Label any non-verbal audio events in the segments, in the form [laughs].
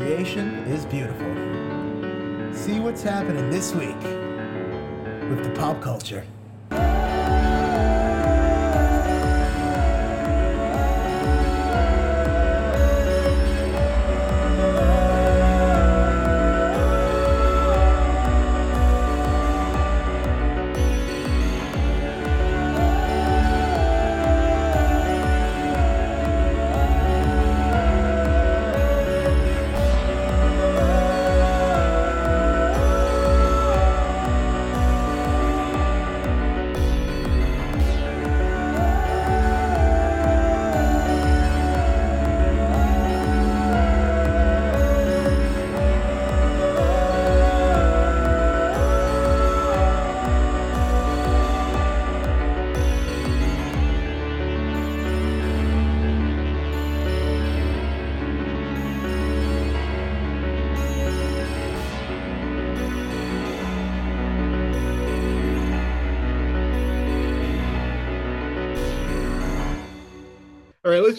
creation is beautiful. See what's happening this week with the pop culture.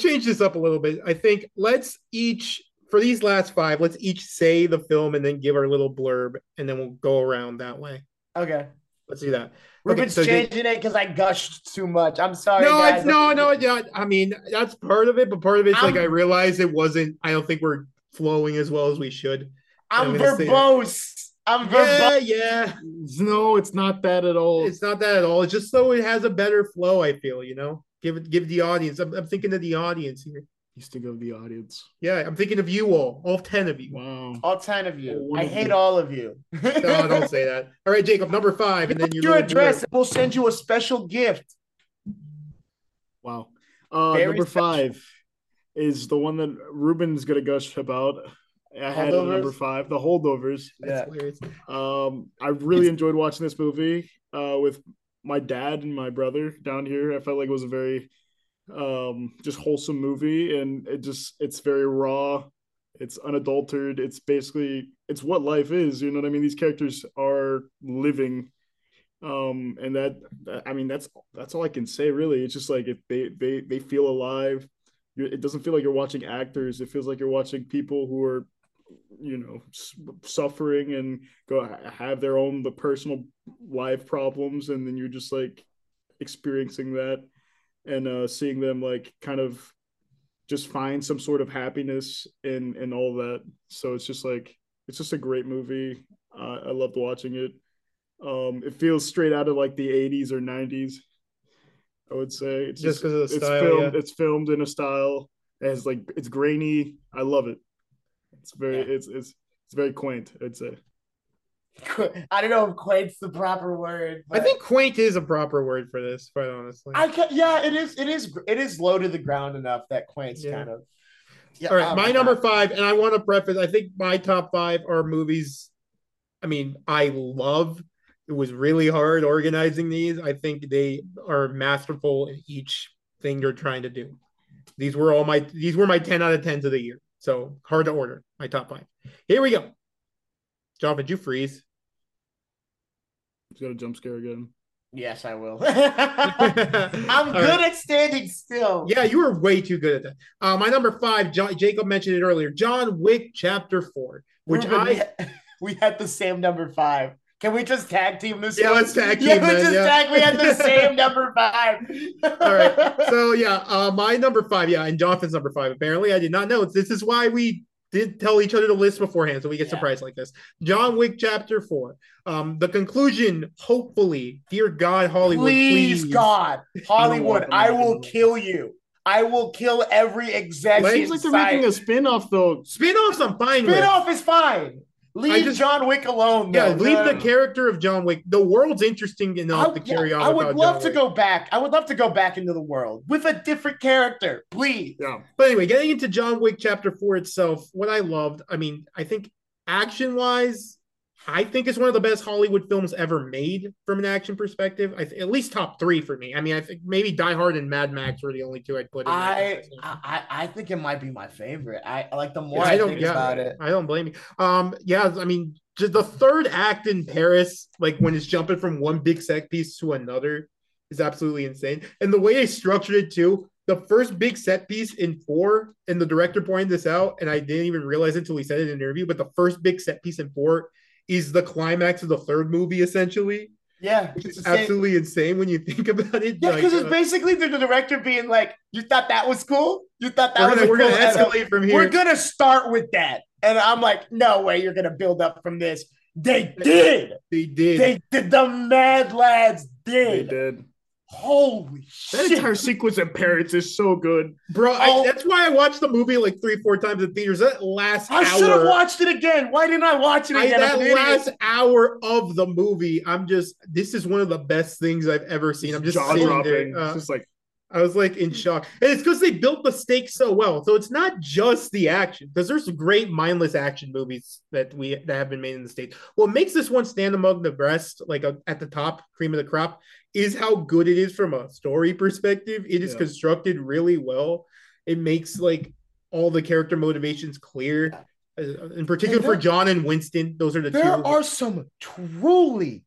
Let's change this up a little bit. I think let's each for these last five, let's each say the film and then give our little blurb, and then we'll go around that way. Okay. Let's do that. Ruben's so Jake- changing it because I gushed too much. I'm sorry. no, guys. it's no, no, yeah. I mean, that's part of it, but part of it's like I'm- I realized it wasn't. I don't think we're flowing as well as we should. I'm I'm gonna say that. verbose. I'm verbose. Yeah, yeah. No, it's not that at all. It's not that at all. It's just so it has a better flow. I feel you know. Give it, give the audience. I'm, I'm thinking of the audience here. Used to go the audience. Yeah, I'm thinking of you all, all ten of you. Wow. All ten of you. One I of hate you. all of you. No, don't say that. [laughs] All right, Jacob, number five, and then your your address. blurb. We'll send you a special gift. Wow. Uh, number special. five is the one that Ruben's gonna gush about. I had it number five, the holdovers. That's hilarious. Um, I really enjoyed watching this movie uh, with my dad and my brother down here. I felt like it was a very um, just wholesome movie, and it just it's very raw. It's unadulterated. It's basically it's what life is. You know what I mean? These characters are living, um, and that, that I mean that's that's all I can say. Really, it's just like if they they they feel alive. It doesn't feel like you're watching actors. It feels like you're watching people who are you know suffering and go have their own the personal life problems and then you're just like experiencing that and uh seeing them like kind of just find some sort of happiness in in all that. So it's just like it's just a great movie. Uh, i loved watching it. Um it feels straight out of like the 80s or 90s i would say. It's Just 'cause of the it's style, filmed yeah. it's filmed in a style it has like it's grainy. I love it it's very Yeah. it's it's it's very quaint i'd say [laughs] I don't know if quaint's the proper word. I think quaint is a proper word for this, quite honestly. I can yeah, it is. It is. It is low to the ground enough that quaint's Yeah. kind of. Yeah, All right, um, my number five, and I want to preface. I think my top five are movies. I mean, I love. It was really hard organizing these. I think they are masterful in each thing they're trying to do. These were all my. These were my ten out of tens of the year. So hard to order. My top five. Here we go. John, did you freeze? He's got a jump scare again. Yes, I will. [laughs] I'm I'm good at standing still. Yeah, you were way too good at that. Uh, my number five, John, Jacob mentioned it earlier. John Wick Chapter Four, which Ruben, I [laughs] we had the same number five. Can we just tag team this? Yeah, one? let's tag Yeah, team let's just yeah. tag. We had the [laughs] same number five. All right. So yeah, uh, my number five, yeah, and Jonathan's number five. Apparently, I did not know. This is why we did tell each other the list beforehand, so we get Yeah. surprised like this. John Wick Chapter Four. Um, the conclusion, hopefully, dear God, Hollywood, please, please, God, Hollywood, I will kill you. I will kill every exec. Like- Seems like they're making a spin-off though. spin-offs. I'm fine with. spin-off is fine. Leave just- John Wick alone. Yeah, leave No. the character of John Wick. The world's interesting enough I, to carry yeah, on. I would love John to Wick. go back. I would love to go back into the world with a different character, please. Yeah. But anyway, getting into John Wick Chapter 4 itself, what I loved, I mean, I think action wise, I think it's one of the best Hollywood films ever made from an action perspective. I th- at least top three for me. I mean, I think maybe Die Hard and Mad Max were the only two I'd put in. I. I I think it might be my favorite. I like the more Yeah, I, I don't think yeah, about it. I don't blame you. Um, yeah, I mean, just the third act in Paris, like when it's jumping from one big set piece to another, is absolutely insane. And the way they structured it too, the first big set piece in four, and the director pointed this out, and I didn't even realize it until he said it in an interview. But the first big set piece in four is the climax of the third movie, essentially. Yeah, Which it's is same- absolutely insane when you think about it. Yeah, Like, because it's uh, basically the director being like, "You thought that was cool? You thought that we're was gonna, a we're cool gonna episode? escalate from here? We're gonna start with that." And I'm like, "No way, you're gonna build up from this." They did. They did. They did. The Mad Lads did. They did. Holy That shit! entire sequence in Paris is so good. Bro. I, that's why I watched the movie like three, four times in theaters. That last I should have watched it again. Why didn't I watch it again? that an idiot. last hour of the movie, I'm just. This is one of the best things I've ever seen. I'm just jaw dropping. uh, just like I was like in shock, and it's because they built the stakes so well. So it's not just the action, because there's some great mindless action movies that we that have been made in the states. What makes this one stand among the best, like uh, at the top, cream of the crop, is how good it is from a story perspective. It is Yeah. constructed really well. It makes like all the character motivations clear. Uh, In particular, there- for John and Winston, those are the there two. are some truly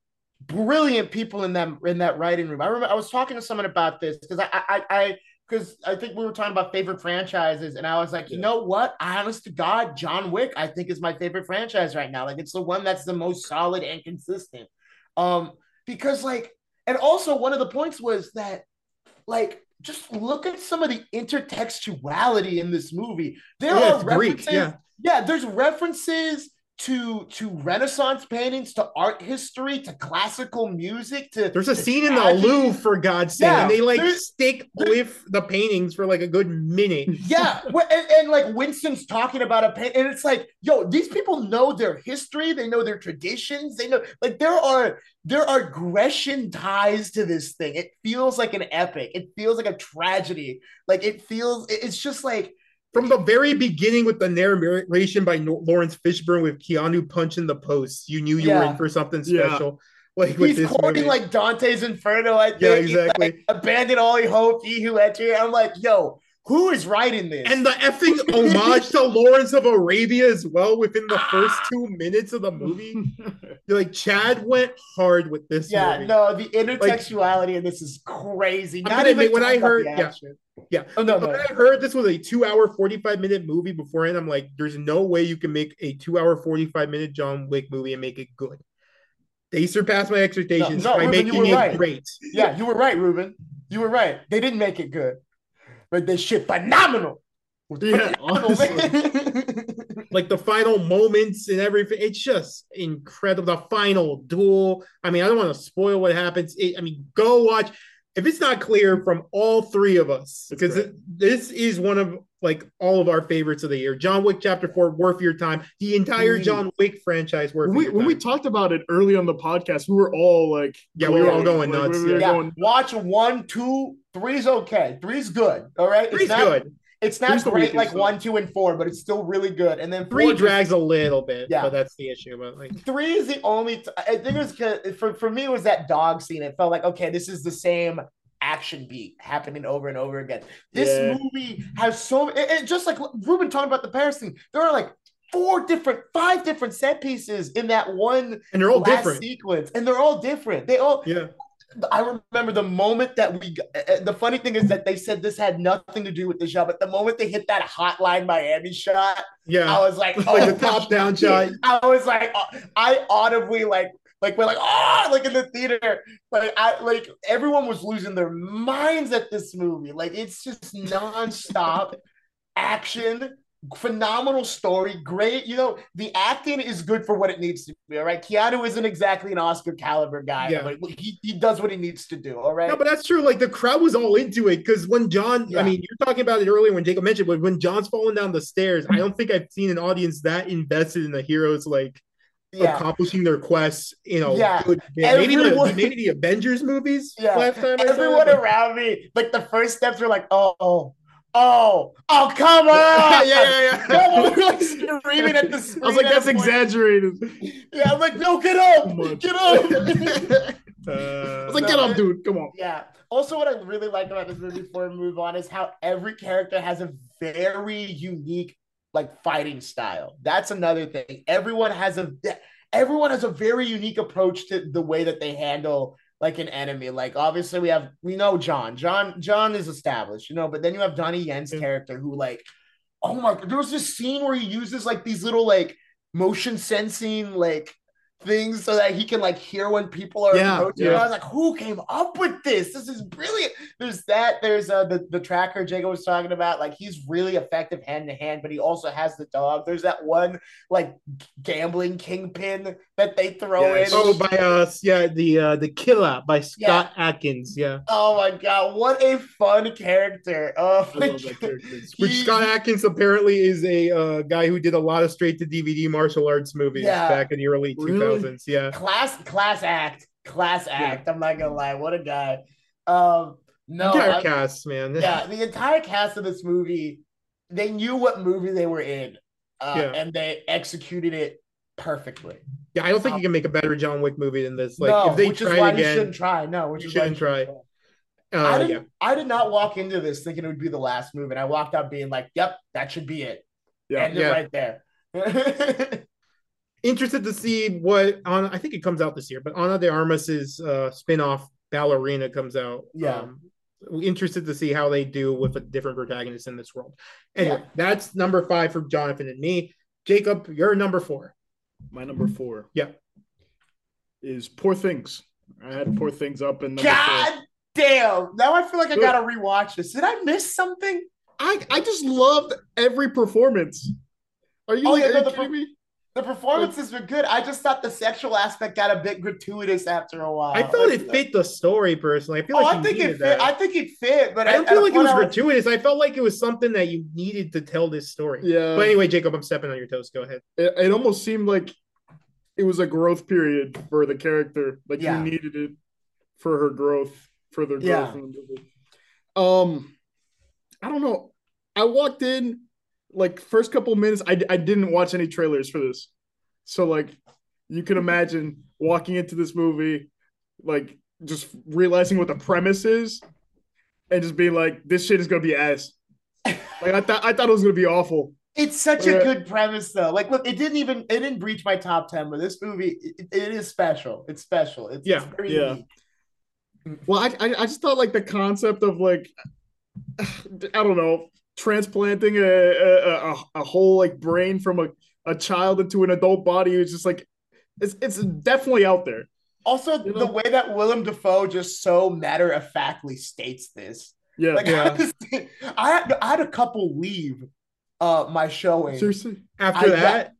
brilliant people in that in that writing room. I remember I was talking to someone about this because I I I because I think we were talking about favorite franchises, and I was like, you know what? Honest to God, John Wick, I think is my favorite franchise right now. Like it's the one that's the most solid and consistent. Um, because like, and also one of the points was that, like, just look at some of the intertextuality in this movie. There Yeah, are it's Greek, references. yeah. Yeah, there's references to to Renaissance paintings, to art history, to classical music, to There's a to scene in the. Louvre, for God's sake, Yeah, and they like stick with the paintings for like a good minute. [laughs] Yeah, and, and like Winston's talking about a paint, and it's like, yo, these people know their history, they know their traditions, they know like there are there are Grecian ties to this thing. It feels like an epic. It feels like a tragedy. Like it feels. It's just like From the very beginning, with the narration by Laurence Fishburne with Keanu punching the post, you knew you were in for something special. Yeah. special. Like with he's this quoting movie. like Dante's Inferno. I think. Yeah, He's like, exactly. Abandon all he hoped, he who entered. I'm like, yo, who is writing this? and the effing homage to Lawrence of Arabia as well within the first two minutes of the movie. [laughs] like Chad went hard with this yeah, movie. no, the intertextuality in this is crazy. I'm Not even when I heard- yeah. Yeah. Oh no, When no. I heard this was a two hour, 45 minute movie beforehand, I'm like, there's no way you can make a two hour, 45 minute John Wick movie and make it good. They surpassed my expectations No, no, by Ruben, you making were it right. great. Yeah, you were right, Ruben. You were right. They didn't make it good, but they shit phenomenal. Yeah. [laughs] Like the final moments and everything, it's just incredible. The final duel. I mean, I don't want to spoil what happens. It, I mean, go watch. If it's not clear from all three of us, because this is one of like all of our favorites of the year. John Wick Chapter Four, worth your time. The entire mm. John Wick franchise, worth when we your when we time. talk about it early on the podcast, we were all like, Yeah, we were all glowing. going Like, nuts, we were yeah, going- watch one, two, three's okay. Three's good. All right. Three's it's not, good. It's not Three's great like though. one, two, and four, but it's still really good. And then Three four just- drags a little bit, Yeah. but that's the issue. But like, Three is the only. T- I think it was for for me. It was that dog scene. It felt like okay, this is the same action beat happening over and over again. This Yeah. movie has so. It, it- just like Ruben talking about the Paris thing. There are like four different, five different set pieces in that one and they're all different. sequence, and they're all different. They all. Yeah, I remember the moment that we. uh, uh, The funny thing is that they said this had nothing to do with the shot, but the moment they hit that Hotline Miami shot, yeah, I was like, [laughs] Like oh, the top down shot. I was like, uh, I audibly like, like we're like, oh, like in the theater, like I like everyone was losing their minds at this movie. Like it's just nonstop action, phenomenal story, great. You know, the acting is good for what it needs to be. All right, Keanu isn't exactly an Oscar caliber guy, Yeah. but he he does what he needs to do. All right. No, but that's true. Like the crowd was all into it because when John, Yeah. I mean, you're talking about it earlier when Jacob mentioned, but when John's falling down the stairs, I don't think I've seen an audience that invested in the heroes like yeah. accomplishing their quests. You know, Yeah. good. Yeah, maybe the Everyone- maybe the Avengers movies. [laughs] Yeah. last time Everyone around me, like the first steps were like, oh, oh, oh, oh, come [laughs] on. yeah, yeah, yeah. [laughs] No, we were like screaming at the screen. I was like, that's exaggerated. Yeah, I'm like, no, get up, get up. Uh, I was like, get up, dude. Come on. yeah. Also, what I really like about this movie before we move on is how every character has a very unique like fighting style. That's another thing. Everyone has a everyone has a very unique approach to the way that they handle like an enemy. Like obviously we have we know John. John John is established, you know, but then you have Donnie Yen's character who like oh my God, there was this scene where he uses like these little like motion sensing like things so that he can like hear when people are Yeah, approaching. yeah. I was like, who came up with this? This is brilliant. There's that. There's uh the, the tracker Jacob was talking about. Like he's really effective hand to hand, but he also has the dog. There's that one like gambling kingpin that they throw Yes. in. Oh, by us, yeah, the uh the Killer by Scott Adkins, yeah. Oh my god, what a fun character! Oh I love that character. [laughs] Which He- Scott Adkins apparently is a uh, guy who did a lot of straight to DVD martial arts movies Yeah. back in the early two Really? Yeah, class class act, class act. I'm not gonna lie, what a guy. Um, no, entire I- cast, man. yeah, the entire cast of this movie, they knew what movie they were in, uh, Yeah. and they executed it perfectly. yeah. I don't think you can make a better John Wick movie than this. Like no, if they which is why it you shouldn't try. No, which you is why shouldn't try. try. uh, I didn't. I did not walk into this thinking it would be the last movie, and I walked out being like, "Yep, that should be it." Yeah. End it Yeah. right there. [laughs] interested to see what on. I think it comes out this year, but Ana de Armas's uh, spin-off Ballerina comes out. Yeah. Um, interested to see how they do with a different protagonist in this world. Anyway, Yeah. that's number five for Jonathan and me. Jacob, you're number four. My number four. Yeah. Is Poor Things. I had Poor Things up in number God damn! Now I feel like I gotta rewatch this. Did I miss something? I I just loved every performance. Are you Oh, like yeah, are no, the kidding me? The performances were good. I just thought the sexual aspect got a bit gratuitous after a while. I felt it fit the story personally. I feel Oh, like I you think it fit. that. I think it fit, but I don't at- feel at like it was hour- gratuitous. I felt like it was something that you needed to tell this story. Yeah. But anyway, Jacob, I'm stepping on your toes. Go ahead. it, it almost seemed like it was a growth period for the character. Like Yeah. you needed it for her growth, for their growth Yeah. in the movie. Um, I don't know. I walked in like first couple minutes. I I didn't watch any trailers for this, so like you can imagine walking into this movie, like just realizing what the premise is, and just being like, "This shit is gonna be ass." Like I thought, I thought it was gonna be awful. It's such a good premise, though. Like, look, it didn't even it didn't breach my top ten, but this movie it, it is special. It's special. It's, Yeah, it's very yeah. unique. Well, I, I I just thought like the concept of like [sighs] I don't know transplanting a a, a, a whole like brain from a, a child into an adult body is just like it's it's definitely out there. Also, You the way that Willem Dafoe just so matter of factly states this. Yeah, Like, Yeah. [laughs] I, was- I had I had a couple leave uh my showing. seriously. After I- that,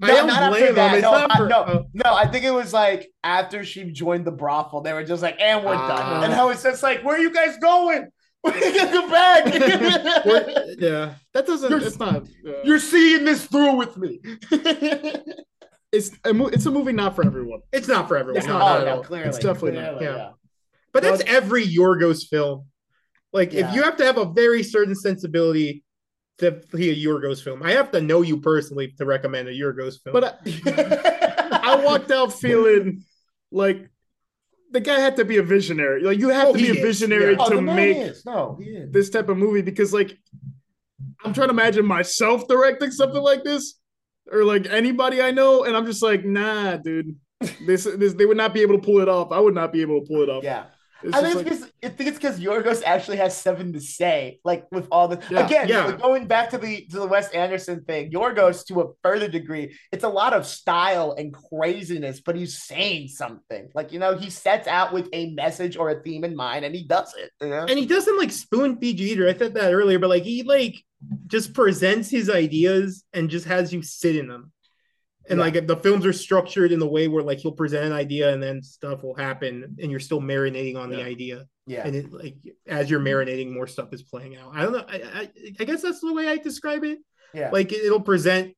No, I don't not after blame them. that. No, I- for no. No, I think it was like after she joined the brothel, they were just like, and we're Ah. done. And I was just like, where are you guys going? Get bag? yeah. That doesn't. You're- it's not. uh, You're seeing this through with me. it's a mo- it's a movie not for everyone. It's not for everyone. It's not not at oh, all. no, clearly. It's definitely not, clearly, yeah. But that's every Yorgos film. Like, Yeah. if you have to have a very certain sensibility to see a Yorgos film, I have to know you personally to recommend a Yorgos film. But I, [laughs] I walked out feeling like the guy had to be a visionary. Like you have Oh, to be a visionary yeah. oh, to man make is. No, this type of movie because like I'm trying to imagine myself directing something like this or like anybody I know and I'm just like nah dude this this they would not be able to pull it off I would not be able to pull it off Yeah. I think like- it's because I think it's because Yorgos actually has something to say, like with all the Yeah, again yeah. going back to the to the Wes Anderson thing. Yorgos to a further degree, it's a lot of style and craziness, but he's saying something. Like you know, he sets out with a message or a theme in mind, and he does it. You know? and he doesn't like spoon feed you either. I said that earlier, but like he like just presents his ideas and just has you sit in them. And Yeah. like the films are structured in the way where like he'll present an idea and then stuff will happen and you're still marinating on the idea. yeah, And it like as you're marinating, more stuff is playing out. I don't know. I, I I guess that's the way I describe it. yeah. Like it'll present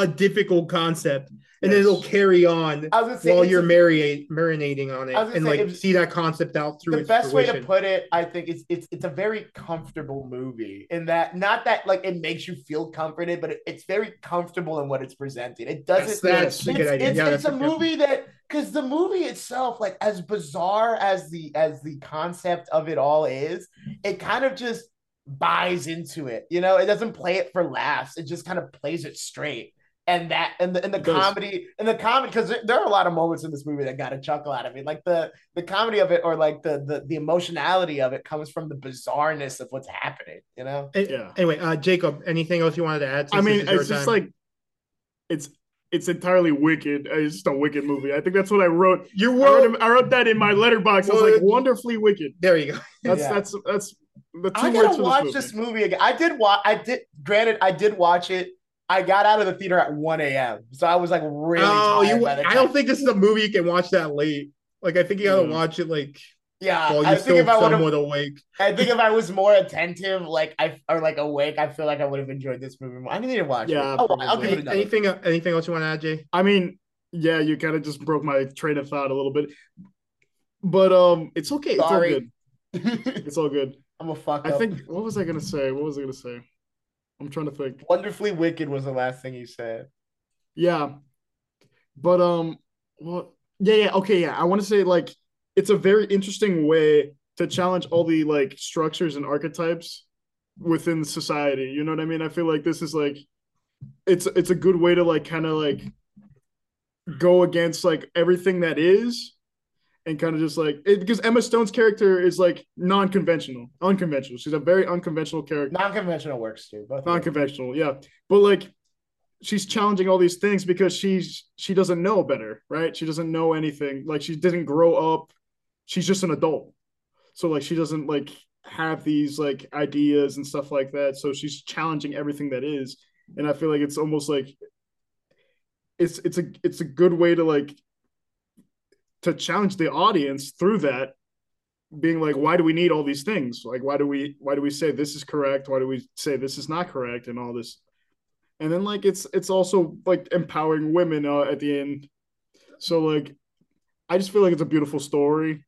a difficult concept and Yes. it'll carry on I was gonna say while you're marinate, marinating on it I was gonna and say, like see that concept out through the its best way to put it, I think, is it's it's a very comfortable movie in that not that like it makes you feel comforted, but it, it's very comfortable in what it's presenting. It doesn't. That's a it's, good idea. It's, Yeah, it's a movie that because the movie itself, like as bizarre as the as the concept of it all is, it kind of just buys into it. You know, it doesn't play it for laughs. It just kind of plays it straight. And that and the and the It does. comedy and the comedy because there, there are a lot of moments in this movie that got a chuckle out of me. Like the the comedy of it or like the the the emotionality of it comes from the bizarreness of what's happening. You know. Yeah. Anyway, uh, Jacob, anything else you wanted to add? I mean, this is your it's just time? like it's it's entirely wicked. It's just a wicked movie. I think that's what I wrote. your I wrote, I wrote that in my Letterboxd. I was like, wonderfully wicked. There you go. That's Yeah. that's that's the two I words gotta for watch this this movie. movie. again. I did watch. I did. Granted, I did watch it. I got out of the theater at one a.m. So I was like really. oh, tired you. by the I don't think this is a movie you can watch that late. Like, I think you gotta Yeah. watch it like Yeah, while I you're think still if I would have, somewhat awake. I think if I [laughs] was more attentive, like I or like awake, I feel like I would have enjoyed this movie more. I need to watch Yeah, it. Oh, I'll probably. give it anything? Anything else you want to add, Jay? I mean, yeah, you kind of just broke my train of thought a little bit, but um, it's okay. It's all Sorry. good. [laughs] It's all good. I'm a fuck I up. think. What was I gonna say? What was I gonna say? I'm trying to think. Wonderfully Wicked was the last thing you said. Yeah, but um, well, yeah, yeah, okay, yeah. I want to say like it's a very interesting way to challenge all the like structures and archetypes within society. You know what I mean? I feel like this is like it's it's a good way to like kind of like go against like everything that is and kind of just like it, because Emma Stone's character is like non-conventional, unconventional. She's a very unconventional character. Non-conventional works too. Both non-conventional yeah. But like she's challenging all these things because she's she doesn't know better right? She doesn't know anything. Like she didn't grow up. She's just an adult. So like she doesn't like have these like ideas and stuff like that. So she's challenging everything that is. And i feel like it's almost like it's it's a it's a good way to like to challenge the audience through that being like why do we need all these things? Like why do we why do we say this is correct? Why do we say this is not correct? And all this. And then like it's it's also like empowering women uh, at the end. So like i just feel like it's a beautiful story.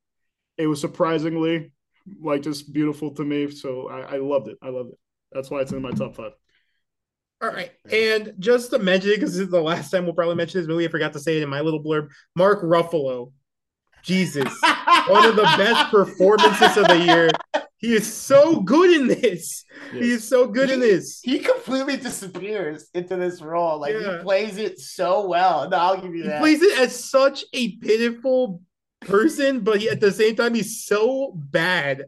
It was surprisingly like just beautiful to me. So i, I loved it. I loved it. That's why it's in my top five. All right. And just to mention because this is the last time we'll probably mention this movie, I forgot to say it in my little blurb. Mark Ruffalo. Jesus. One of the best performances of the year. He is so good in this. He is so good in this. He completely disappears into this role. Like Yeah. he plays it so well. No, I'll give you that. He plays it as such a pitiful person, but he, at the same time, he's so bad.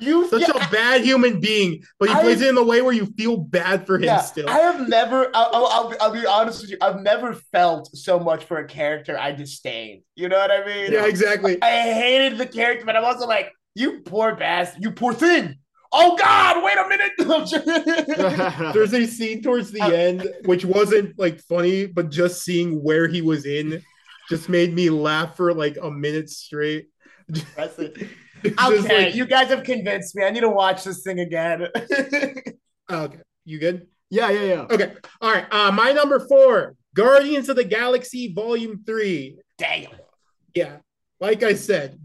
You Such yeah, a bad human being, but he I- plays it in a way where you feel bad for him yeah, still. I have never. I'll, I'll, I'll, be honest with you. I've never felt so much for a character I disdained. You know what I mean? yeah, exactly. I hated the character, but I'm also like, you poor bastard, you poor thing. Oh God, wait a minute. [laughs] [laughs] There's a scene towards the Uh, end which wasn't like funny, but just seeing where he was in just made me laugh for like a minute straight. That's it. Just Okay, like- you guys have convinced me. I need to watch this thing again. [laughs] okay, you good? yeah yeah yeah Okay, all right. Uh, my number four, Guardians of the Galaxy Volume Three. Damn. Yeah, like I said,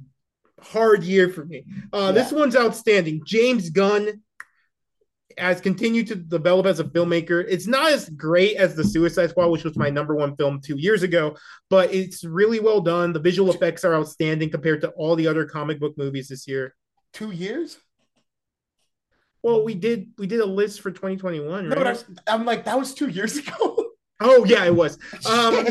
hard year for me. Uh, This one's outstanding. James Gunn has continued to develop as a filmmaker. It's not as great as the Suicide Squad, which was my number one film two years ago, but it's really well done. The visual effects are outstanding compared to all the other comic book movies this year. Two years? Well, we did we did a list for 2021, No, right? but I I'm like, that was two years ago. [laughs] oh yeah, it was. Um,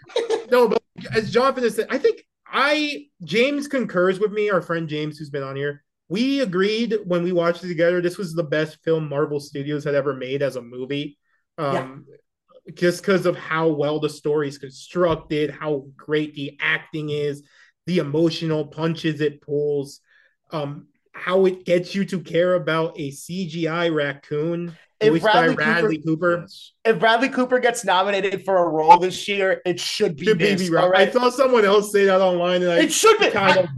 [laughs] no, but as Jonathan has said, I think I James concurs with me. Our friend James, who's been on here, we agreed when we watched it together. This was the best film Marvel Studios had ever made as a movie. Um, just because of how well the story is constructed, how great the acting is, the emotional punches it pulls, um, how it gets you to care about a CGI raccoon If Bradley Bradley Cooper. Yes. if Bradley Cooper gets nominated for a role this year, it should be Should this. be right. I saw someone else say that online, and I It should be. kind of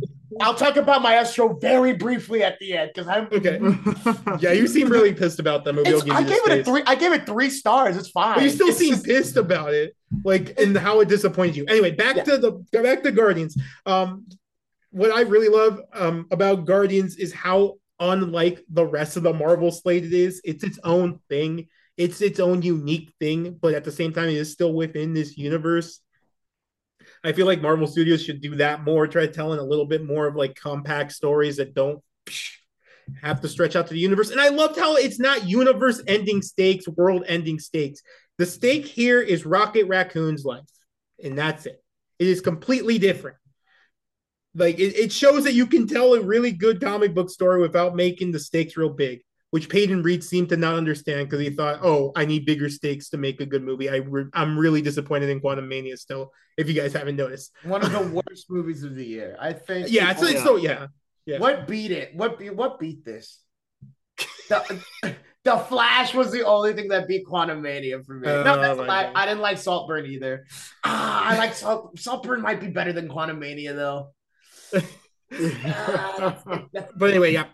I, will talk about Maestro very briefly at the end because I'm. okay. [laughs] Yeah, you seem really pissed about that movie. I'll I gave it a three. I gave it three stars. It's fine. But you still It's seem just- pissed about it, like and how it disappointed you. Anyway, back Yeah. to the back to Guardians. Um, what I really love um about Guardians is how unlike the rest of the Marvel slate it is. It's its own thing. It's its own unique thing, but at the same time, it is still within this universe. I feel like Marvel Studios should do that more. Try telling a little bit more of like compact stories that don't have to stretch out to the universe. And I loved how it's not universe ending stakes, world ending stakes. The stake here is Rocket Raccoon's life, and that's it. It is completely different. Like it, it shows that you can tell a really good comic book story without making the stakes real big, which Peyton Reed seemed to not understand because he thought, "Oh, I need bigger stakes to make a good movie." I re- I'm really disappointed in Quantumania still. If you guys haven't noticed, One of the worst movies of the year. I think. yeah, it's, Oh, yeah. so yeah. yeah. What beat it? What beat what beat this? The, the Flash was the only thing that beat Quantumania for me. Oh, no, that's a my lie. God. I didn't like Saltburn either. Ah, I like Salt Saltburn might be better than Quantumania though. [laughs] But anyway, yeah,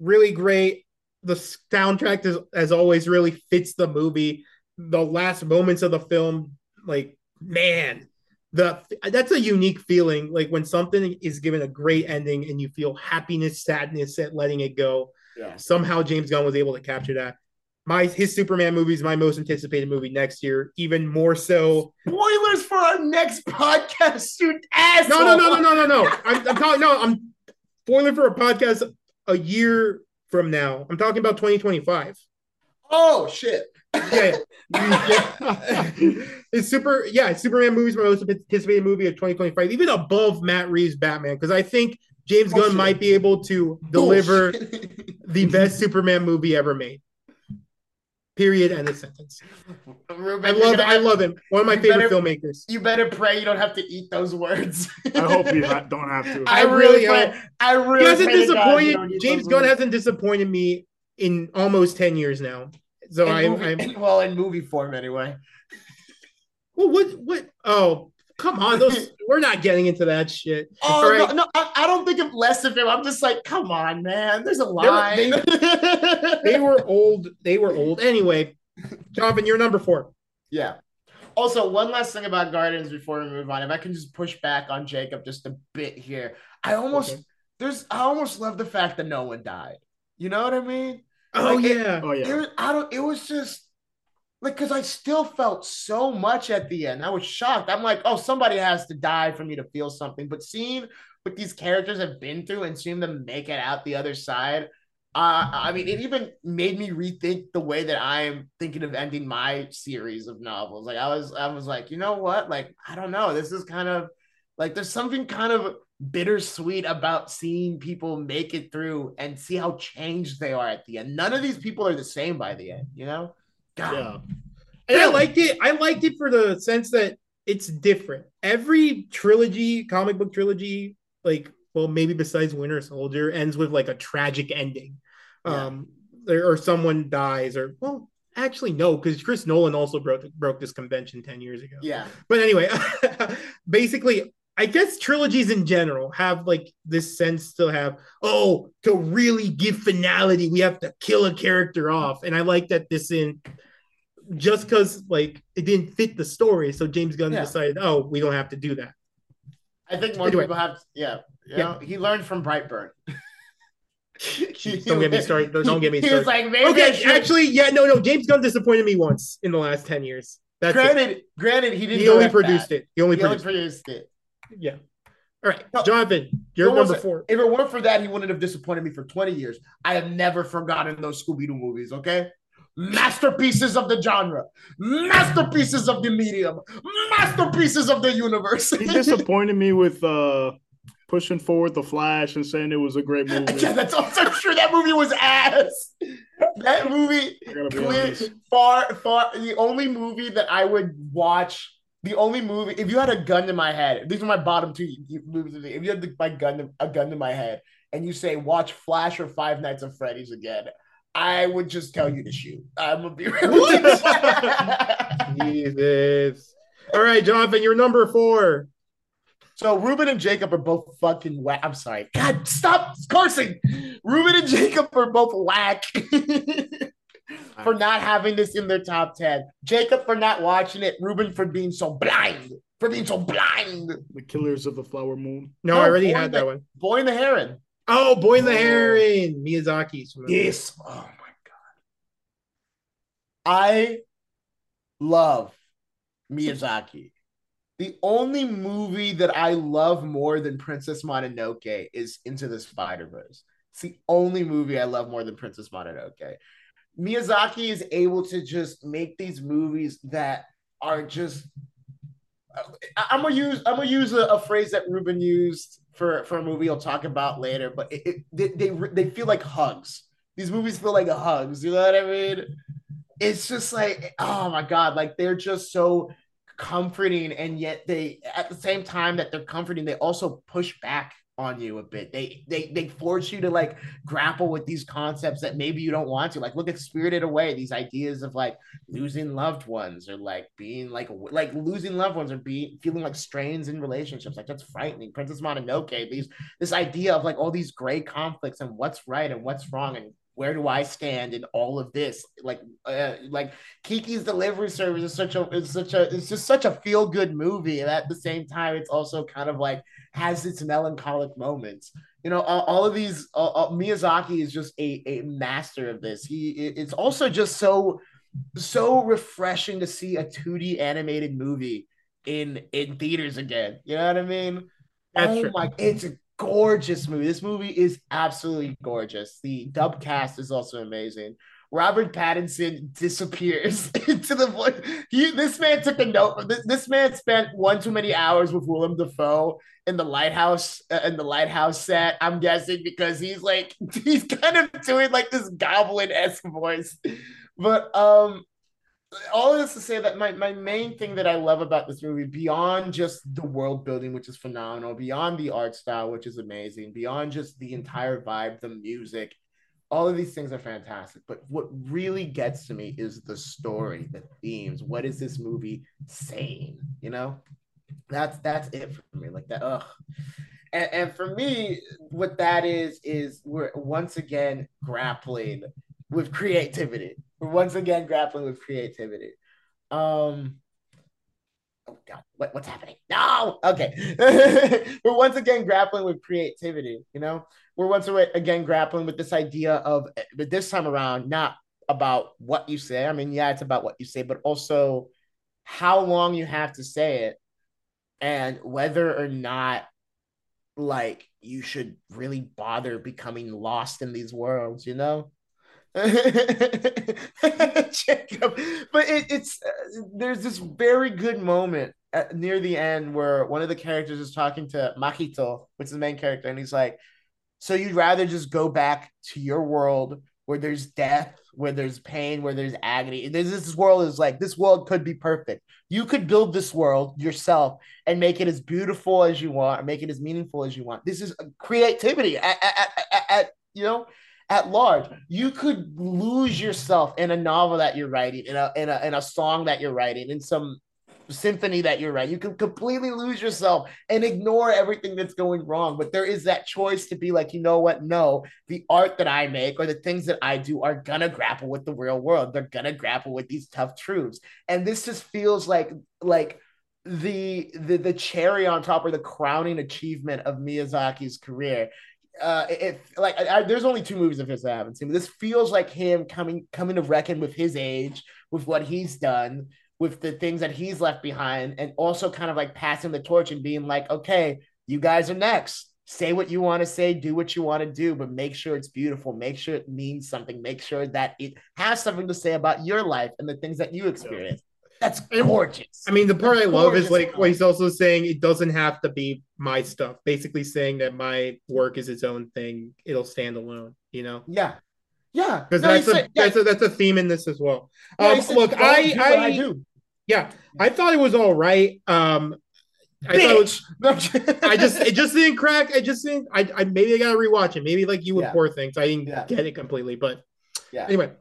really great. The soundtrack is, as always, really fits the movie. The last moments of the film, like man, the that's a unique feeling. Like when something is given a great ending and you feel happiness, sadness at letting it go. yeah. Somehow James Gunn was able to capture that. My his Superman movie is my most anticipated movie next year, even more so Spoilers for our next podcast, you asshole. no, no, no, no, no, no, no. I'm, I'm talking. No, I'm spoiling for a podcast a year from now. I'm talking about 2025. Oh shit. Yeah, yeah. [laughs] it's super. Yeah, Superman movie is my most anticipated movie of 2025, even above Matt Reeves' Batman, because I think James oh, Gunn Bullshit. might be able to deliver the best Superman movie ever made. Period. End of sentence. Ruben, I love. gonna I love him. One of my favorite better- filmmakers. You better pray you don't have to eat those words. I hope you ha- don't have to. I I really really, pray. I really he hasn't pray to God you disappointed. James Gunn hasn't disappointed me in almost 10 years now. So In I'm, movie- I'm well in movie form anyway. well, what what oh come on, those [laughs] we're not getting into that shit. Oh All right. no, no, I, I don't think of less of him. I'm just like, come on, man. There's a were- line. [laughs] They were old, they were old. Anyway, Jonathan, you're number four. yeah. Also, one last thing about Guardians before we move on. If I can just push back on Jacob just a bit here. I almost Okay. there's I almost love the fact that no one died. You know what I mean? Oh Like, it- yeah. oh yeah. It I don't. It was just like because I still felt so much at the end. I was shocked. I'm like, oh, somebody has to die for me to feel something. But seeing what these characters have been through and seeing them make it out the other side, uh, I mean, it even made me rethink the way that I'm thinking of ending my series of novels. Like I was, I was like, you know what? Like I don't know. This is kind of like there's something kind of bittersweet about seeing people make it through and see how changed they are at the end. None of these people are the same by the end, you know? God. Yeah. And I liked it. I liked it for the sense that it's different. Every trilogy, comic book trilogy, like well, maybe besides Winter Soldier, ends with like a tragic ending. Yeah. Um, there, or someone dies, or well, actually no, because Chris Nolan also broke broke this convention ten years ago. Yeah. But anyway, [laughs] basically, I guess trilogies in general have like this sense to have, oh, to really give finality, we have to kill a character off. And I like that this in just because like it didn't fit the story. So James Gunn Yeah. decided, oh, we don't have to do that. I think more Anyway. people have, yeah. You Yeah. know, he learned from Brightburn. [laughs] Don't get me started. Don't get me [laughs] He was started. like, maybe Okay, actually, yeah, no, no. James Gunn disappointed me once in the last 10 years. That's it. granted, granted, he didn't. He only produced that. it. He only He only produced produced it. It. Yeah. All right. No. Jonathan, you're What was number four. If it weren't for that, he wouldn't have disappointed me for 20 years. I have never forgotten those Scooby Doo movies, okay? Masterpieces of the genre, masterpieces of the medium, masterpieces of the universe. He disappointed me with uh pushing forward the Flash and saying it was a great [laughs] movie. yeah, that's also true. That movie was ass. That movie, I gotta be clear, far, far, the only movie that I would watch. The only movie, if you had a gun to my head, these are my bottom two movies. of the- If you had the, my gun, to, a gun to my head, and you say watch Flash or Five Nights at Freddy's again, I would just tell you to shoot. I'm gonna be real. [laughs] Jesus. All right, Jonathan, you're number four. so Ruben and Jacob are both fucking whack. I'm sorry. God, stop cursing. Ruben and Jacob are both whack [laughs] for not having this in their top 10. Jacob for not watching it. Ruben for being so blind. For being so blind. The Killers of the Flower Moon. No, No, I already had that that- one. Boy and the Heron. Oh, Boy in the Oh. Heron, Miyazaki's. movie. Yes. Oh my god. I love Miyazaki. The only movie that I love more than Princess Mononoke is Into the Spider Verse. It's the only movie I love more than Princess Mononoke. Miyazaki is able to just make these movies that are just. I'm gonna use I'm gonna use a, a phrase that Ruben used for for a movie I'll talk about later, but it, it, they, they they feel like hugs. These movies feel like hugs. You know what I mean? It's just like oh my god, like they're just so comforting, and yet they at the same time that they're comforting, they also push back on you a bit. They they they force you to like grapple with these concepts that maybe you don't want to. Like look at Spirited Away, these ideas of like losing loved ones or like being like like losing loved ones or being feeling like strains in relationships. Like that's frightening. Princess Mononoke, these this idea of like all these gray conflicts and what's right and what's wrong and where do I stand in all of this? Like, uh, like Kiki's Delivery Service is such a, is such a, it's just such a feel good movie. And at the same time, it's also kind of like has its melancholic moments. You know, all, all of these, uh, uh, Miyazaki is just a, a master of this. He, it's also just so, so refreshing to see a 2D animated movie in in theaters again. You know what I mean? That's oh true. my, it's a gorgeous movie. This movie is absolutely gorgeous. The dub cast is also amazing. Robert Pattinson disappears [laughs] into the voice. He this man took a note. This, this man spent one too many hours with Willem Dafoe in the lighthouse uh, in the lighthouse set. I'm guessing because he's like [laughs] he's kind of doing like this goblin esque voice. But um, all this to say that my, my main thing that I love about this movie, beyond just the world building, which is phenomenal, beyond the art style, which is amazing, beyond just the entire vibe, the music, all of these things are fantastic. But what really gets to me is the story, the themes. What is this movie saying? You know, that's that's it for me. Like that. Ugh. And, and for me, what that is is we're once again grappling with creativity. We're once again grappling with creativity. Um, oh god, what, what's happening? No, okay. [laughs] we're once again grappling with creativity. You know, we're once again grappling with this idea of, but this time around, not about what you say. I mean, yeah, it's about what you say, but also how long you have to say it, and whether or not like you should really bother becoming lost in these worlds. You know [laughs] Jacob. But it, it's uh, there's this very good moment at, near the end where one of the characters is talking to Mahito, which is the main character, and he's like, "So you'd rather just go back to your world where there's death, where there's pain, where there's agony. There's, this world is like this world could be perfect. You could build this world yourself and make it as beautiful as you want, or make it as meaningful as you want. This is creativity at, at, at, at you know." At large. You could lose yourself in a novel that you're writing, in a in a in a song that you're writing, in some symphony that you're writing. You can completely lose yourself and ignore everything that's going wrong. But there is that choice to be like, you know what? No, the art that I make or the things that I do are gonna grapple with the real world. They're gonna grapple with these tough truths. And this just feels like like the the the cherry on top or the crowning achievement of Miyazaki's career uh it like I, I, there's only two movies of his that I haven't seen. But this feels like him coming coming to reckon with his age, with what he's done, with the things that he's left behind, and also kind of like passing the torch and being like, okay, you guys are next. Say what you want to say, do what you want to do, but make sure it's beautiful. Make sure it means something. Make sure that it has something to say about your life and the things that you experience. That's gorgeous. I mean, the part I love is like what he's also saying it doesn't have to be my stuff. Basically saying that my work is its own thing. It'll stand alone, you know? Yeah. Yeah. Because no, that's a said, that's a that's a theme in this as well. Yeah, um, said, look, I I, I do. Yeah, I thought it was all right. Um I thought it was, [laughs] I just it just didn't crack. I just didn't I, I maybe I gotta rewatch it. Maybe like you with yeah. poor things. I didn't yeah. get it completely, but yeah. Anyway,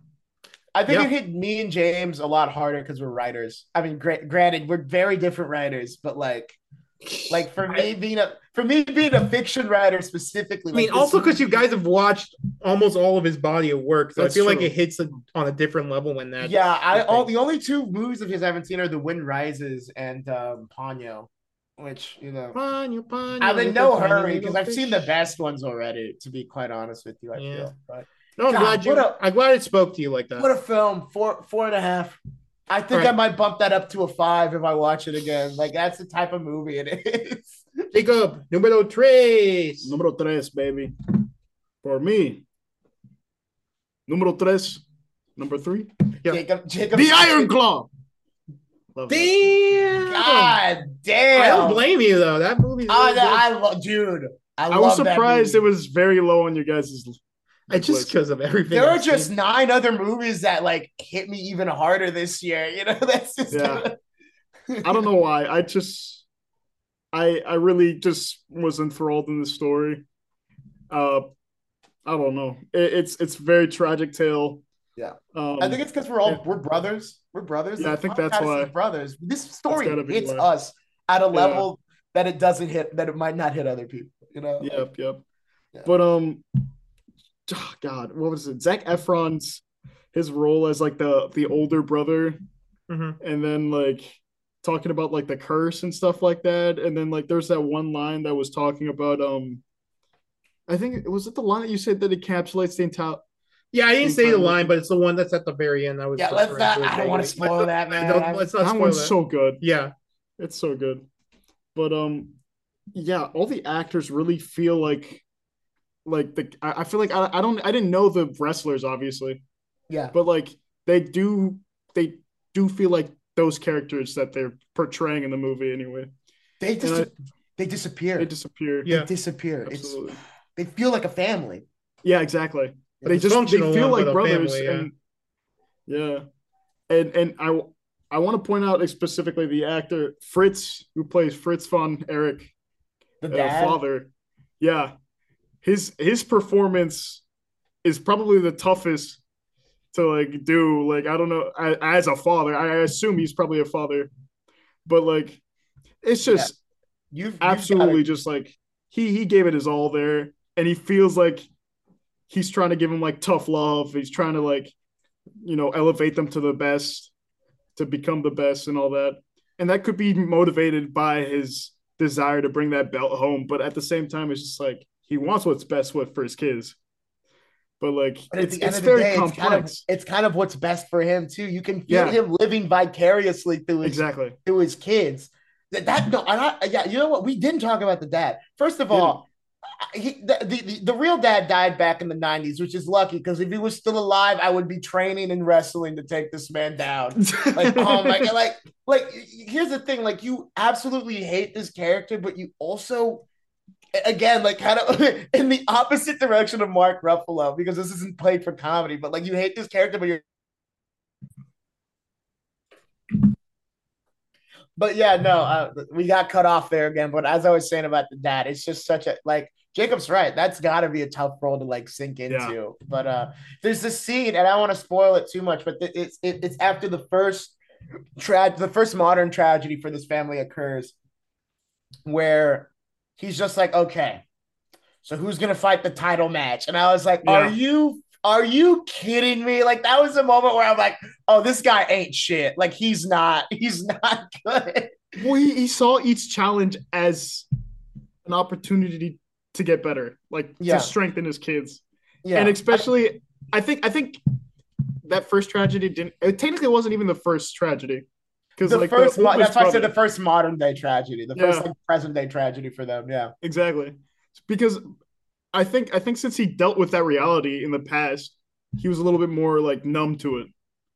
I think yeah. it hit me and James a lot harder because we're writers. I mean, gra- granted, we're very different writers, but like, like for me being a for me being a fiction writer specifically. I mean, like also because you guys have watched almost all of his body of work, so I feel true. like it hits a, on a different level when that. Yeah, I all the only two movies of his I haven't seen are The Wind Rises and um, Ponyo, which you know. Ponyo, Ponyo, I'm in no hurry because I've seen the best ones already. To be quite honest with you, I yeah. feel, but. No, I'm God, glad you. A, I'm glad it spoke to you like that. What a film! Four, four and a half. I think right. I might bump that up to a five if I watch it again. Like that's the type of movie it is. [laughs] Jacob, número tres. Número tres, baby. For me, número tres, number three, Yeah. Jacob, Jacob, the Iron Claw. Love that. Damn. God damn! I don't blame you though. That movie. I, I love, dude. I, I was love that surprised it was very low on your guys' It's just because of everything. There are I've just seen. nine other movies that like hit me even harder this year. [laughs] You know, that's just. Yeah. I don't know [laughs] why. I just I I really just was enthralled in the story. Uh I don't know. It, it's it's very tragic tale. Yeah. Um, I think it's because we're all yeah. we're brothers. We're brothers. Yeah, I think that's why. brothers. This story gotta hits why. us at a Yeah. level that it doesn't hit that it might not hit other people. You know. Yep, yep. Yeah. But um, oh, God, what was it? Zac Efron's his role as like the the older brother, Mhm. and then like talking about like the curse and stuff like that, and then like there's that one line that was talking about um, I think was it the line that you said that encapsulates the entire. Yeah, I didn't say the line, but it's the one that's at the very end. I was. Yeah, let's not. I don't want to vaguely. spoil that, man. Don't- let's not That spoil one's it. so good. Yeah, It's so good. But um yeah, all the actors really feel like like the I, I feel like I, I don't I didn't know the wrestlers obviously, yeah. but like they do they do feel like those characters that they're portraying in the movie anyway. They just I- they disappear. They disappear. Yeah. They disappear. Absolutely. It's they feel like a family. Yeah, exactly. They just they feel like brothers family, yeah. and yeah. And and I I want to point out specifically the actor Fritz who plays Fritz von Erich The uh, father. Yeah, his his performance is probably the toughest to like do. Like I don't know, a- as a father, I assume he's probably a father, but like it's just You've, you've absolutely gotta- just like he he gave it his all there, and he feels like he's trying to give him like tough love. He's trying to like you know elevate them to the best, to become the best, and all that. And that could be motivated by his desire to bring that belt home, but at the same time, it's just like he wants what's best with for his kids. But like But at it's, the end it's of the very day, it's kind of complex. it's kind of what's best for him too. You can feel Yeah. him living vicariously through his exactly. through his kids. That, that no, I, yeah, you know what? We didn't talk about the dad. First of all, he, the, the, the, the real dad died back in the 90s, which is lucky because if he was still alive, I would be training and wrestling to take this man down. [laughs] Like, oh my god, like, like here's the thing: like, you absolutely hate this character, but you also again, like kind of [laughs] in the opposite direction of Mark Ruffalo, because this isn't played for comedy, but like you hate this character, but you're But yeah, no, uh, we got cut off there again. But as I was saying about the dad, it's just such a like Jacob's right. That's got to be a tough role to like sink into. Yeah. But uh, there's this scene, and I don't want to spoil it too much, but th- it's it, it's after the first tra- the first modern tragedy for this family occurs, where he's just like, okay, so who's gonna fight the title match? And I was like, are you are you kidding me? Like that was a moment where I'm like, oh, this guy ain't shit. Like he's not, [laughs] he's not good. Well, he, he saw each challenge as an opportunity to get better, like Yeah. to strengthen his kids. Yeah. And especially, I think I think that first tragedy didn't. It technically wasn't even the first tragedy because the like first, the mo- that's why I said the first modern day tragedy, the first like, present day tragedy for them. Yeah. exactly because I think I think since he dealt with that reality in the past, he was a little bit more like numb to it,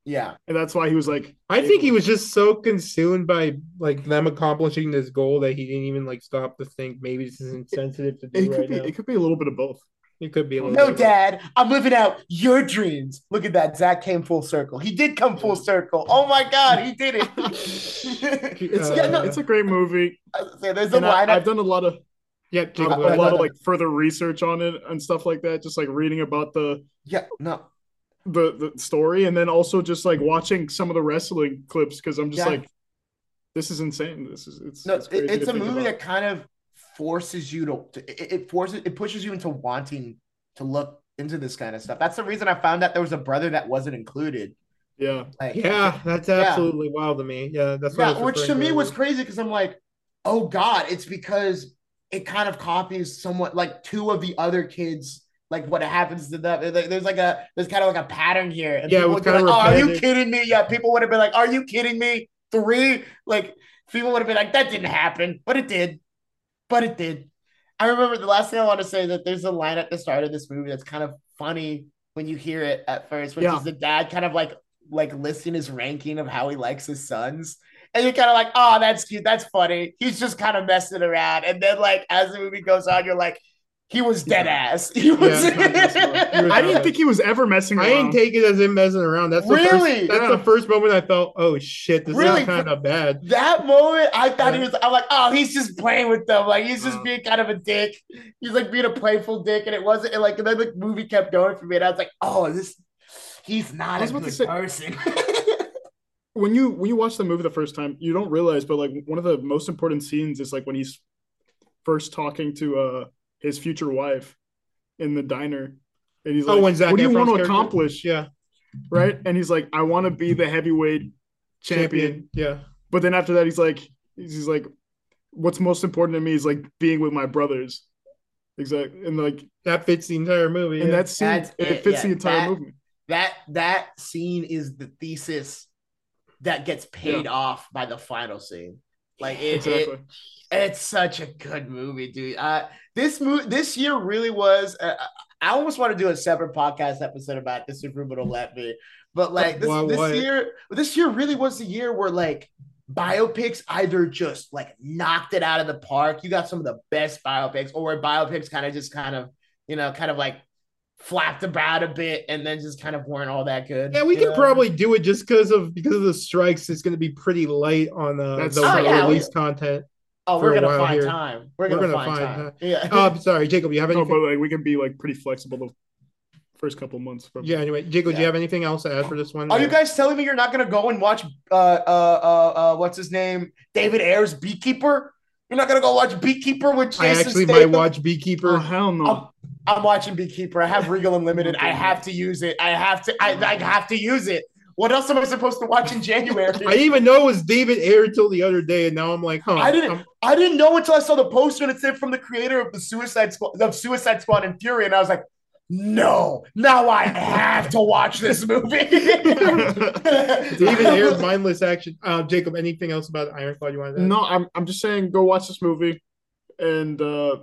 Yeah. and that's why he was like, I think he was just so consumed by like them accomplishing this goal that he didn't even like stop to think maybe this is insensitive to do It could right be now. it could be a little bit of both. It could be a little No, bit. dad, I'm living out your dreams. Look at that. Zac came full circle. He did come full circle. Oh my God, he did it. [laughs] [laughs] It's yeah, no, it's a great movie, So there's a and I, line. I've done a lot of Yeah, a, Jacob, Uh, a lot of no, no. like further research on it and stuff like that. Just like reading about the yeah, no. the the story, and then also just like watching some of the wrestling clips because I'm just Yeah. like, this is insane. This is it's No, it's, crazy it's a movie about. that kind of forces you to, to- it, forces it pushes you into wanting to look into this kind of stuff. That's the reason I found out there was a brother that wasn't included. yeah Like, Yeah, that's Yeah. absolutely wild to me. Yeah, that's yeah, which to me was crazy because I'm like, oh god, it's because it kind of copies somewhat like two of the other kids. Like what happens to them? There's like a there's kind of like a pattern here. And Yeah, people would be like, oh, are you kidding me? Yeah, people would have been like, are you kidding me? Three, like people would have been like, that didn't happen, but it did, but it did. I remember the last thing I want to say that there's a line at the start of this movie that's kind of funny, when you hear it at first, which Yeah. is the dad kind of like like listing his ranking of how he likes his sons. And you're kind of like, oh, that's cute, that's funny. He's just kind of messing around. And then like as the movie goes on, you're like, he was dead ass. [laughs] He was, he's not messing around. [laughs] He was I didn't think he was ever messing I around. didn't take it as him messing around. That's the Really? first. That's Yeah. the first moment I felt. Oh shit, this Really? is kind of bad. that moment, I thought he was. I'm like, oh, he's just playing with them. Like he's just Uh. being kind of a dick. He's like being a playful dick, and it wasn't. And like, and then the movie kept going for me, and I was like, oh, this. He's not I was a about good say- person. [laughs] when you when you watch the movie the first time, you don't realize, but like one of the most important scenes is like when he's first talking to uh his future wife in the diner, and he's Oh, like, when Zac "What do you want to character- accomplish?" Yeah, Right, and he's like, "I want to be the heavyweight champion." champion. Yeah, But then after that, he's like, he's, he's like, "What's most important to me is like being with my brothers." Exactly, and like that fits the entire movie. and yeah. that scene, That's it it, fits yeah, the entire that- movie. that that scene is the thesis that gets paid Yeah. off by the final scene. Like [laughs] it, Exactly. it it's such a good movie, dude. Uh, this movie this year really was. Uh, I almost want to do a separate podcast episode about this if Ruben [laughs] will let me. But like this, Why- this why? year, this year really was the year where like biopics either just like knocked it out of the park. You got some of the best biopics, or where biopics kind of just kind of you know kind of like flapped about a bit and then just kind of weren't all that good. yeah, we can know? probably do it just because of because of the strikes. It's going to be pretty light on uh, That's- the Oh, yeah, we- release content. Oh, we're gonna find here. time. We're We're gonna, gonna find, find time. time. Yeah. Uh, sorry, Jacob. You have No, but like we can be like pretty flexible the first couple months. Probably. yeah. Anyway, Jacob, do you have anything else to add for this one? Are you guys telling me you're not gonna go and watch uh uh uh, uh what's his name David Ayer's Beekeeper? You're not gonna go watch Beekeeper with Jason I actually Statham? might watch Beekeeper. Oh hell no! Oh, I'm watching Beekeeper. I have Regal Unlimited. I have to use it. I have to. I, I have to use it. What else am I supposed to watch in January? [laughs] I even know it was David Ayer until the other day, and now I'm like, huh? I didn't. I'm- I didn't know until I saw the poster and it said from the creator of the Suicide Squad of Suicide Squad and Fury, and I was like, no, now I have to watch this movie. [laughs] [laughs] David Ayer's mindless action. Uh, Jacob, anything else about Iron Claw you want to add? No, I'm I'm just saying go watch this movie, and uh,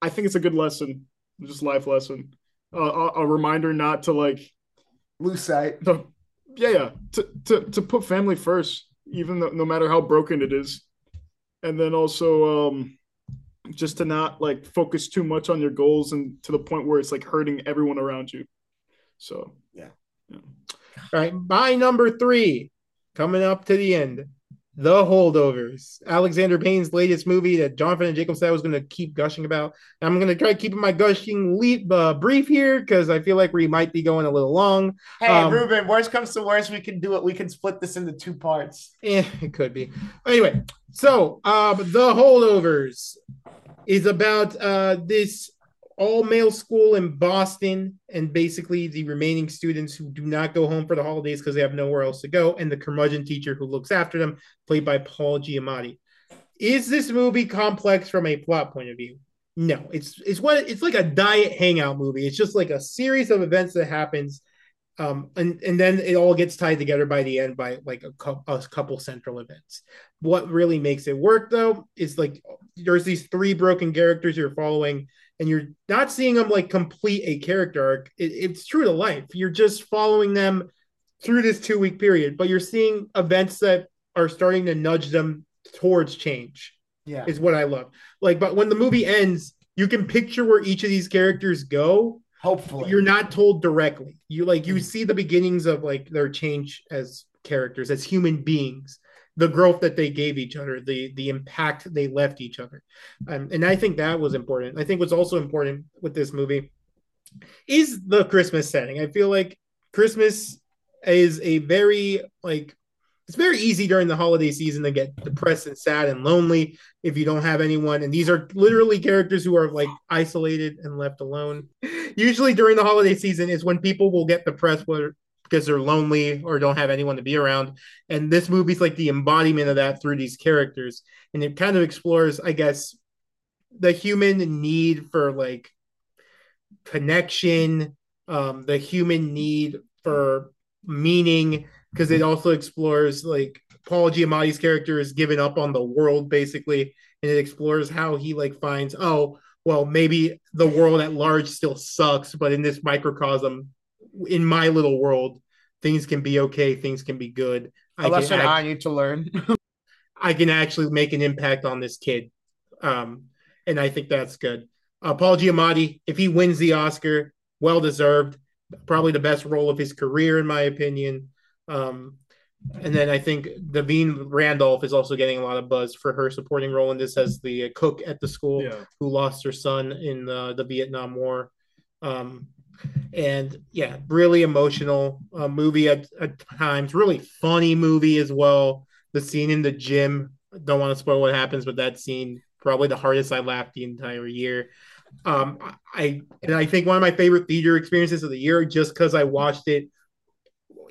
I think it's a good lesson, just life lesson. Uh, a, a reminder not to like, Lose sight. to, yeah, yeah, to, to to put family first, even though, no matter how broken it is, and then also um, just to not like focus too much on your goals and to the point where it's like hurting everyone around you. So yeah. All right, by number three, coming up to the end, The Holdovers, Alexander Payne's latest movie that Jonathan and Jacob said I was going to keep gushing about. I'm going to try keeping my gushing leap uh, brief here because I feel like we might be going a little long. Hey, Um, Ruben, worst comes to worst, we can do it. We can split this into two parts. Eh, it could be. Anyway, so um, The Holdovers is about uh, this all male school in Boston and basically the remaining students who do not go home for the holidays because they have nowhere else to go, and the curmudgeon teacher who looks after them, played by Paul Giamatti. Is this movie complex from a plot point of view? No, it's it's what it's like a diet hangout movie. It's just like a series of events that happens um, and and then it all gets tied together by the end by like a, cou- a couple central events. What really makes it work though is like there's these three broken characters you're following, and you're not seeing them like complete a character arc. It, it's true to life. You're just following them through this two week period, but you're seeing events that are starting to nudge them towards change Yeah. is what I love. Like, but when the movie ends, you can picture where each of these characters go, Hopefully. you're not told directly. You like you see the beginnings of like their change as characters, as human beings, the growth that they gave each other, the the impact they left each other, um, and I think that was important. I think what's also important with this movie is the Christmas setting. I feel like Christmas is a very like it's very easy during the holiday season to get depressed and sad and lonely if you don't have anyone. And these are literally characters who are like isolated and left alone. Usually during the holiday season is when people will get depressed whether because they're lonely or don't have anyone to be around. And this movie's like the embodiment of that through these characters. And it kind of explores, I guess, the human need for like connection, um, the human need for meaning, because it also explores like Paul Giamatti's character is given up on the world basically, and it explores how he like finds oh well, maybe the world at large still sucks, but in this microcosm, in my little world, things can be okay, things can be good. A I lesson can, I need to learn. [laughs] I can actually make an impact on this kid. Um, and I think that's good. Uh, Paul Giamatti, if he wins the Oscar, well deserved. Probably the best role of his career, in my opinion. Um, and then I think Da'Vine Randolph is also getting a lot of buzz for her supporting role in this as the cook at the school Yeah. who lost her son in the, the Vietnam War. Um, and yeah, really emotional uh, movie at, at times, really funny movie as well. The scene in the gym, don't want to spoil what happens, but that scene probably the hardest I laughed the entire year. Um, I and I think one of my favorite theater experiences of the year, just because I watched it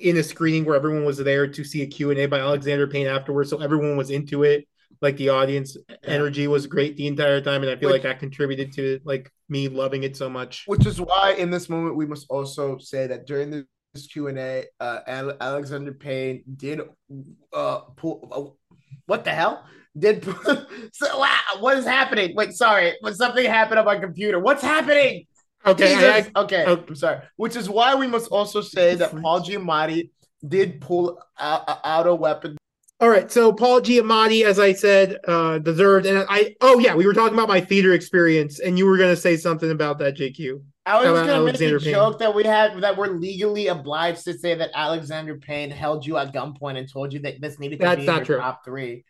in a screening where everyone was there to see a Q&A by Alexander Payne afterwards, so everyone was into it. Like the audience energy was great the entire time, and I feel Which- like that contributed to like me loving it so much. Which is why, in this moment, we must also say that during this Q and A, uh, Ale- Alexander Payne did uh pull. Uh, what the hell? Did [laughs] so? Wow, what is happening? Wait, sorry, but something happened on my computer. What's happening? Okay, Jesus. I- okay. I'm sorry. Which is why we must also say that Paul Giamatti did pull out, out a weapon. All right, so Paul Giamatti, as I said, uh, deserved, and I. Oh yeah, we were talking about my theater experience, and you were going to say something about that, JQ. I was just about gonna Alexander make a Payne? joke that we had that we're legally obliged to say that Alexander Payne held you at gunpoint and told you that this needed to That's be in not your true. top three.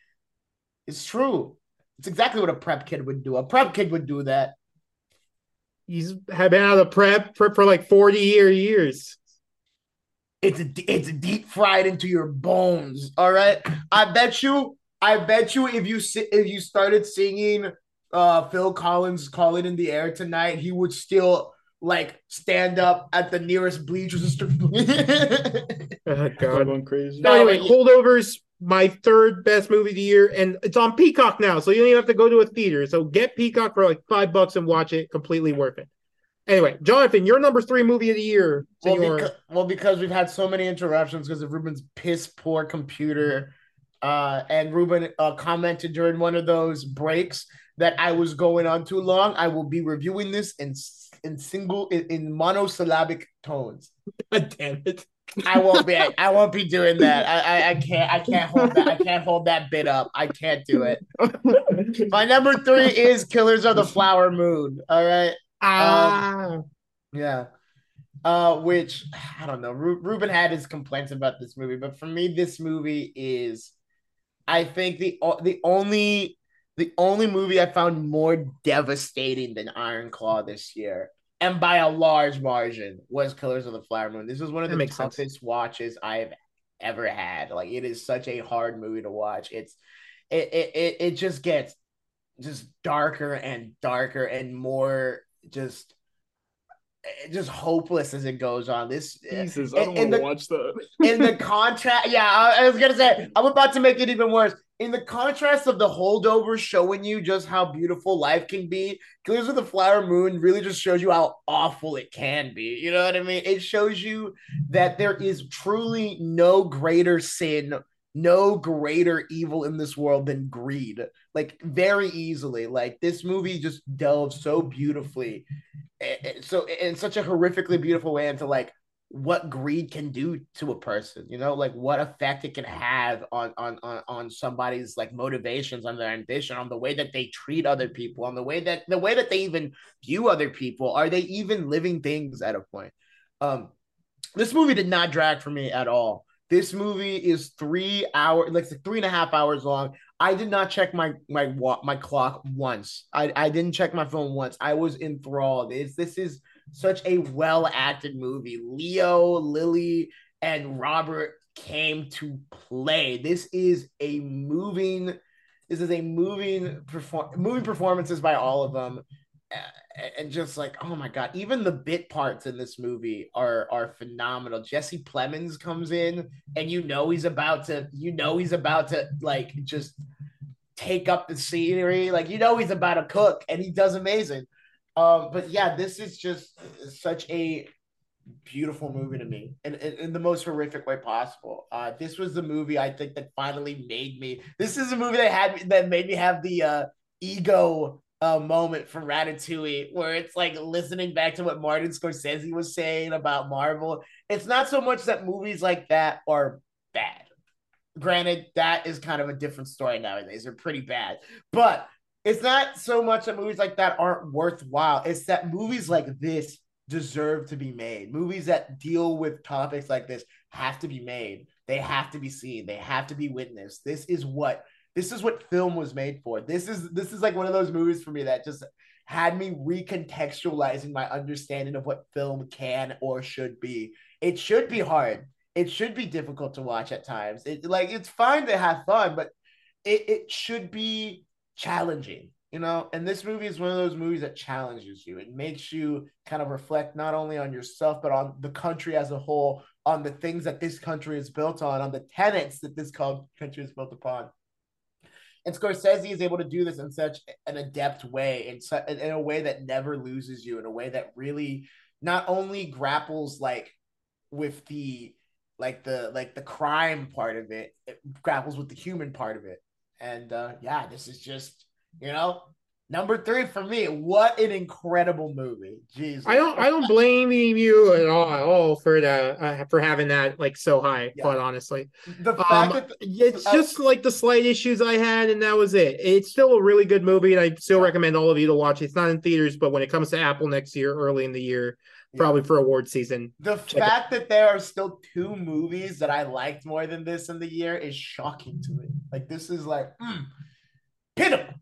It's true. It's exactly what a prep kid would do. A prep kid would do that. He's had been out of prep for, for like forty year years. It's a, it's deep fried into your bones. All right. I bet you. I bet you if you si- if you started singing uh Phil Collins "Call It in the Air" tonight, he would still like stand up at the nearest bleachers and [laughs] start. Oh, I'm God. going crazy. No, anyway, Holdovers, my third best movie of the year, and it's on Peacock now, so you don't even have to go to a theater. So get Peacock for like five bucks and watch it. Completely worth it. Anyway, Jonathan, your number three movie of the year. Well, because, well, because we've had so many interruptions because of Ruben's piss poor computer. Uh, and Ruben uh, commented during one of those breaks that I was going on too long. I will be reviewing this in in single in, in monosyllabic tones. God [laughs] damn it. I won't be. I, won't be doing that. I, I I can't. I can't hold that. I can't hold that bit up. I can't do it. My number three is Killers of the Flower Moon. All right. Ah. Yeah. Uh, which I don't know. Ru- Ruben had his complaints about this movie, but for me, this movie is, I think the the only the only movie I found more devastating than Iron Claw this year, and by a large margin, was Killers of the Flower Moon. This was one of That the makes sense. toughest watches I've ever had. Like it is such a hard movie to watch. It's it it it, it just gets just darker and darker and more just eh, just hopeless as it goes on. This Jesus, I don't want to watch that. [laughs] in the contrast, yeah, I, I was gonna say I'm about to make it even worse. In the contrast of the holdovers showing you just how beautiful life can be, Killers of the Flower Moon really just shows you how awful it can be. You know what I mean? It shows you that there is truly no greater sin, no greater evil in this world than greed. Like very easily. Like this movie just delves so beautifully, so in such a horrifically beautiful way into like what greed can do to a person you know like what effect it can have on on on, on somebody's like motivations on their ambition on the way that they treat other people on the way that the way that they even view other people. Are they even living things at a point? Um this movie did not drag for me at all. This movie is three hours like three and a half hours long. I did not check my my my clock once. I i didn't check my phone once. I was enthralled. It's this is such a well acted movie. Leo, Lily, and Robert came to play. This is a moving. This is a moving perform moving performances by all of them, and just like oh my god, even the bit parts in this movie are are phenomenal. Jesse Plemons comes in, and you know he's about to, you know he's about to like just take up the scenery, like you know he's about to cook, and he does amazing. Um, but yeah, this is just such a beautiful movie to me in, in, in the most horrific way possible. Uh, this was the movie I think that finally made me. This is a movie that had that made me have the uh, ego uh, moment from Ratatouille where it's like listening back to what Martin Scorsese was saying about Marvel. It's not so much that movies like that are bad. Granted, that is kind of a different story nowadays. They're pretty bad. But it's not so much that movies like that aren't worthwhile. It's that movies like this deserve to be made. Movies that deal with topics like this have to be made. They have to be seen. They have to be witnessed. This is what this is what film was made for. This is this is like one of those movies for me that just had me recontextualizing my understanding of what film can or should be. It should be hard. It should be difficult to watch at times. It like it's fine to have fun, but it, it should be challenging you know and this movie is one of those movies that challenges you it makes you kind of reflect not only on yourself but on the country as a whole on the things that this country is built on on the tenets that this country is built upon and Scorsese is able to do this in such an adept way, in, su- in a way that never loses you, in a way that really not only grapples like with the like the like the crime part of it, it grapples with the human part of it. And uh yeah, this is just you know Number three for me. What an incredible movie! Jesus, I don't, I don't blame you at all, at all for the uh, for having that like so high. Yeah. Quite honestly, the fact um, that the, it's uh, just like the slight issues I had, and that was it. It's still a really good movie, and I still recommend all of you to watch. It's not in theaters, but when it comes to Apple next year, early in the year. Probably for award season. The fact it. that there are still two movies that I liked more than this in the year is shocking to me. Like this is like. Mm, pin him